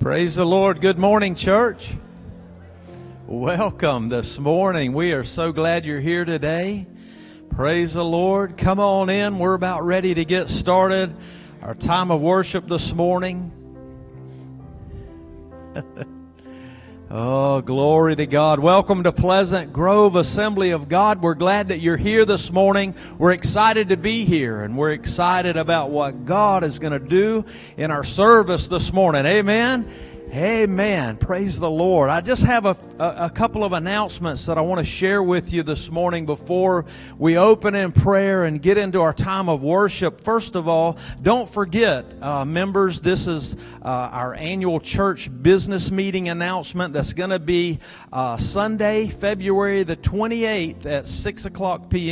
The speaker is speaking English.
Praise the Lord. Good morning, church. Welcome this morning. We are so glad you're here today. Praise the Lord. Come on in. We're about ready to get started. Our time of worship this morning. Oh, glory to God. Welcome to Pleasant Grove Assembly of God. We're glad that you're here this morning. We're excited to be here and we're excited about what God is going to do in our service this morning. Amen. Amen. Praise the Lord. I just have a, a, a, couple of announcements that I want to share with you this morning before we open in prayer and get into our time of worship. First of all, don't forget, uh, members, this is uh, our annual church business meeting announcement that's going to be uh, Sunday, February the 28th at 6 o'clock p.m.